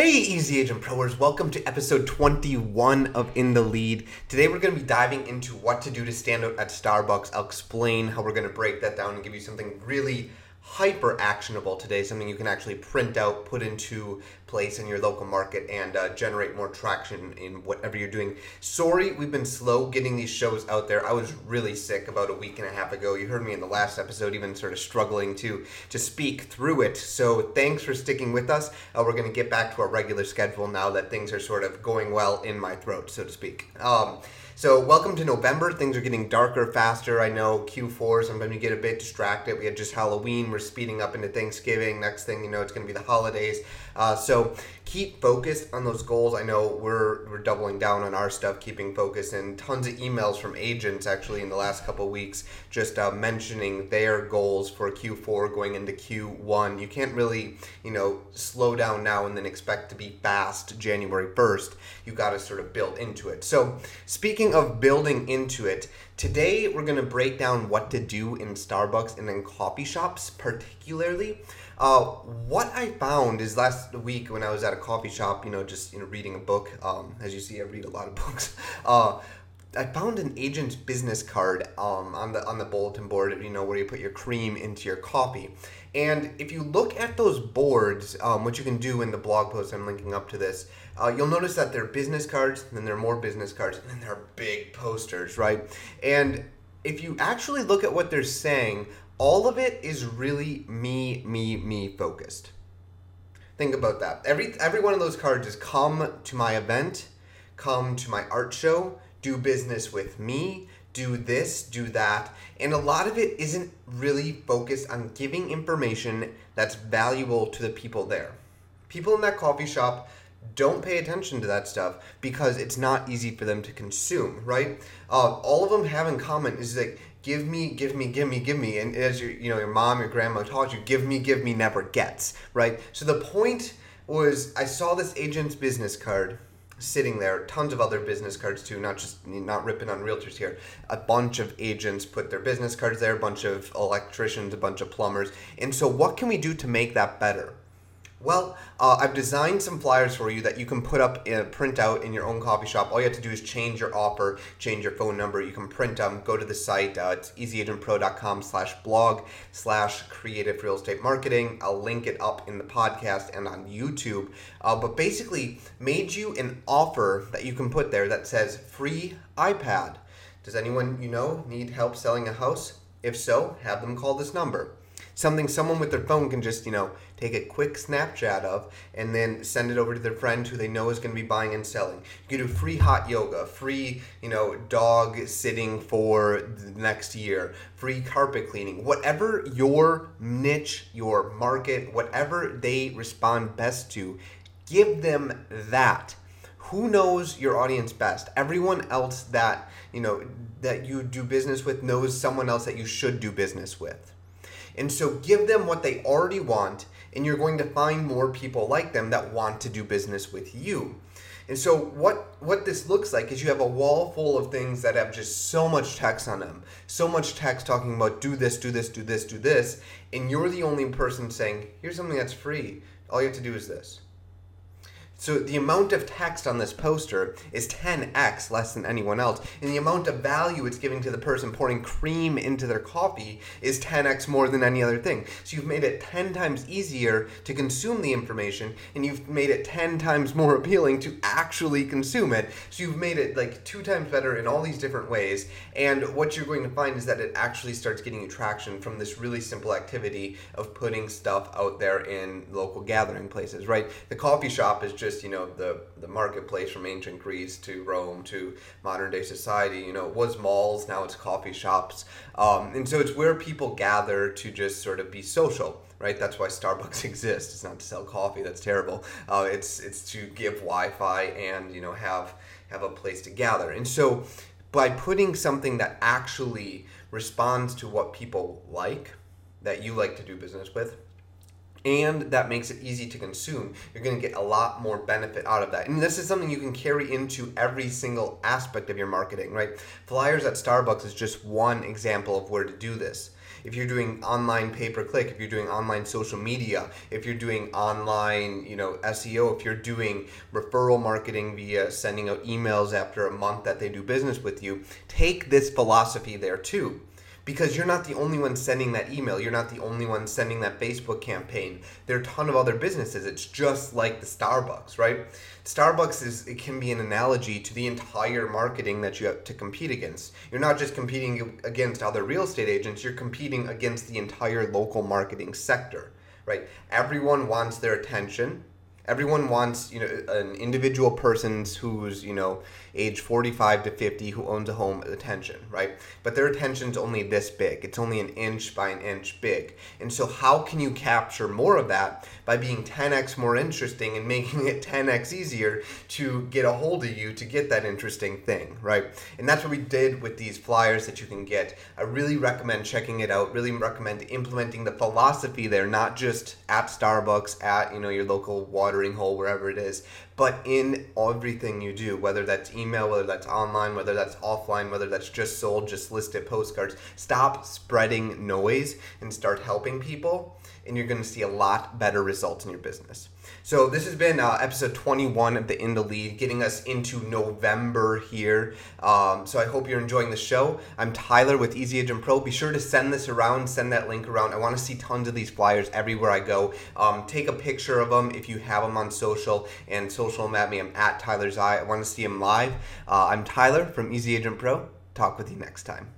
Hey, Easy Agent Proers, welcome to episode 21 of In the Lead. Today we're going to be diving into what to do to stand out at Starbucks. I'll explain how we're going to break that down and give you something really hyper actionable today, something you can actually print out, put into place in your local market, and uh, generate more traction in whatever you're doing. Sorry, we've been slow getting these shows out there. I was really sick about a week and a half ago. You heard me in the last episode, even sort of struggling to to speak through it. So thanks for sticking with us. Uh, we're going to get back to our regular schedule now that things are sort of going well in my throat, so to speak. Um, so, welcome to November. Things are getting darker faster. I know Q4, sometimes you get a bit distracted. We had just Halloween, we're speeding up into Thanksgiving. Next thing you know, it's going to be the holidays. Uh, so, keep focused on those goals. I know we're, we're doubling down on our stuff, keeping focused, and tons of emails from agents actually in the last couple weeks just uh, mentioning their goals for Q4 going into Q1. You can't really, you know, slow down now and then expect to be fast January 1st. You got to sort of build into it. So, speaking Speaking of building into it, today we're going to break down what to do in Starbucks and in coffee shops, particularly. Uh, what I found is last week when I was at a coffee shop, you know, just you know reading a book. Um, as you see, I read a lot of books. Uh, I found an agent's business card um, on the on the bulletin board. You know where you put your cream into your coffee, and if you look at those boards, um, what you can do in the blog post I'm linking up to this, uh, you'll notice that they're business cards, then there are more business cards, and then there are big posters, right? And if you actually look at what they're saying, all of it is really me, me, me focused. Think about that. Every every one of those cards is come to my event, come to my art show, do business with me, do this, do that. And a lot of it isn't really focused on giving information that's valuable to the people there. People in that coffee shop don't pay attention to that stuff because it's not easy for them to consume, right? Uh, all of them have in common is like give me, give me, give me, give me, and as your you know your mom, your grandma taught you, give me, give me never gets, right? So the point was I saw this agent's business card sitting there tons of other business cards too not just not ripping on realtors here. A bunch of agents put their business cards there a bunch of electricians a bunch of plumbers. And so what can we do to make that better well, uh, I've designed some flyers for you that you can put up in a printout in your own coffee shop. All you have to do is change your offer, change your phone number. You can print them. Go to the site. Uh, it's easyagentpro.com slash blog slash creative real estate marketing. I'll link it up in the podcast and on YouTube. Uh, but basically, made you an offer that you can put there that says free iPad. Does anyone you know need help selling a house? If so, have them call this number something someone with their phone can just, you know, take a quick Snapchat of and then send it over to their friend who they know is going to be buying and selling. You can do free hot yoga, free, you know, dog sitting for the next year, free carpet cleaning, whatever your niche, your market, whatever they respond best to, give them that. Who knows your audience best? Everyone else that you know that you do business with knows someone else that you should do business with and so give them what they already want, and you're going to find more people like them that want to do business with you. And so what what this looks like is you have a wall full of things that have just so much text on them. So much text talking about do this, do this, do this, do this, and you're the only person saying, "Here's something that's free. All you have to do is this." So the amount of text on this poster is 10x less than anyone else, and the amount of value it's giving to the person pouring cream into their coffee is 10x more than any other thing. So you've made it 10 times easier to consume the information, and you've made it 10 times more appealing to actually consume it. So you've made it like two times better in all these different ways, and what you're going to find is that it actually starts getting you traction from this really simple activity of putting stuff out there in local gathering places, right? The coffee shop is just just you know the the marketplace from ancient Greece to Rome to modern day society. You know, it was malls, now it's coffee shops, um, and so it's where people gather to just sort of be social right? That's why Starbucks exists. It's not to sell coffee. That's terrible. Uh, it's it's to give Wi-Fi and you know have have a place to gather. And so by putting something that actually responds to what people like, that you like to do business with, and that makes it easy to consume, you're going to get a lot more benefit out of that. And this is something you can carry into every single aspect of your marketing, right? Flyers at Starbucks is just one example of where to do this. if you're doing online pay per click, if you're doing online social media, if you're doing online, you know, SEO, if you're doing referral marketing via sending out emails after a month that they do business with you, take this philosophy there too because you're not the only one sending that email. You're not the only one sending that Facebook campaign. There are a ton of other businesses. It's just like the Starbucks, right? Starbucks is it can be an analogy to the entire marketing that you have to compete against. You're not just competing against other real estate agents, you're competing against the entire local marketing sector, right? Everyone wants their attention everyone wants you know an individual person's who's you know age 45 to 50 who owns a home attention right? But their attention's only this big. It's only an inch by an inch big. And so how can you capture more of that by being 10x more interesting and making it 10x easier to get a hold of you to get that interesting thing right? And that's what we did with these flyers that you can get. I really recommend checking it out really recommend implementing the philosophy there not just at starbucks at you know your local water watering hole, wherever it is. But in everything you do, whether that's email, whether that's online, whether that's offline, whether that's just sold, just listed postcards, stop spreading noise and start helping people, and you're going to see a lot better results in your business. So this has been uh, episode 21 of the In the Lead, getting us into November here. Um, so I hope you're enjoying the show. I'm Tyler with Easy Agent Pro. Be sure to send this around, send that link around. I want to see tons of these flyers everywhere I go. Um, take a picture of them if you have them on social, and social them at me. I'm at Tyler Zey. I want to see them live. Uh, I'm Tyler from Easy Agent Pro. Talk with you next time.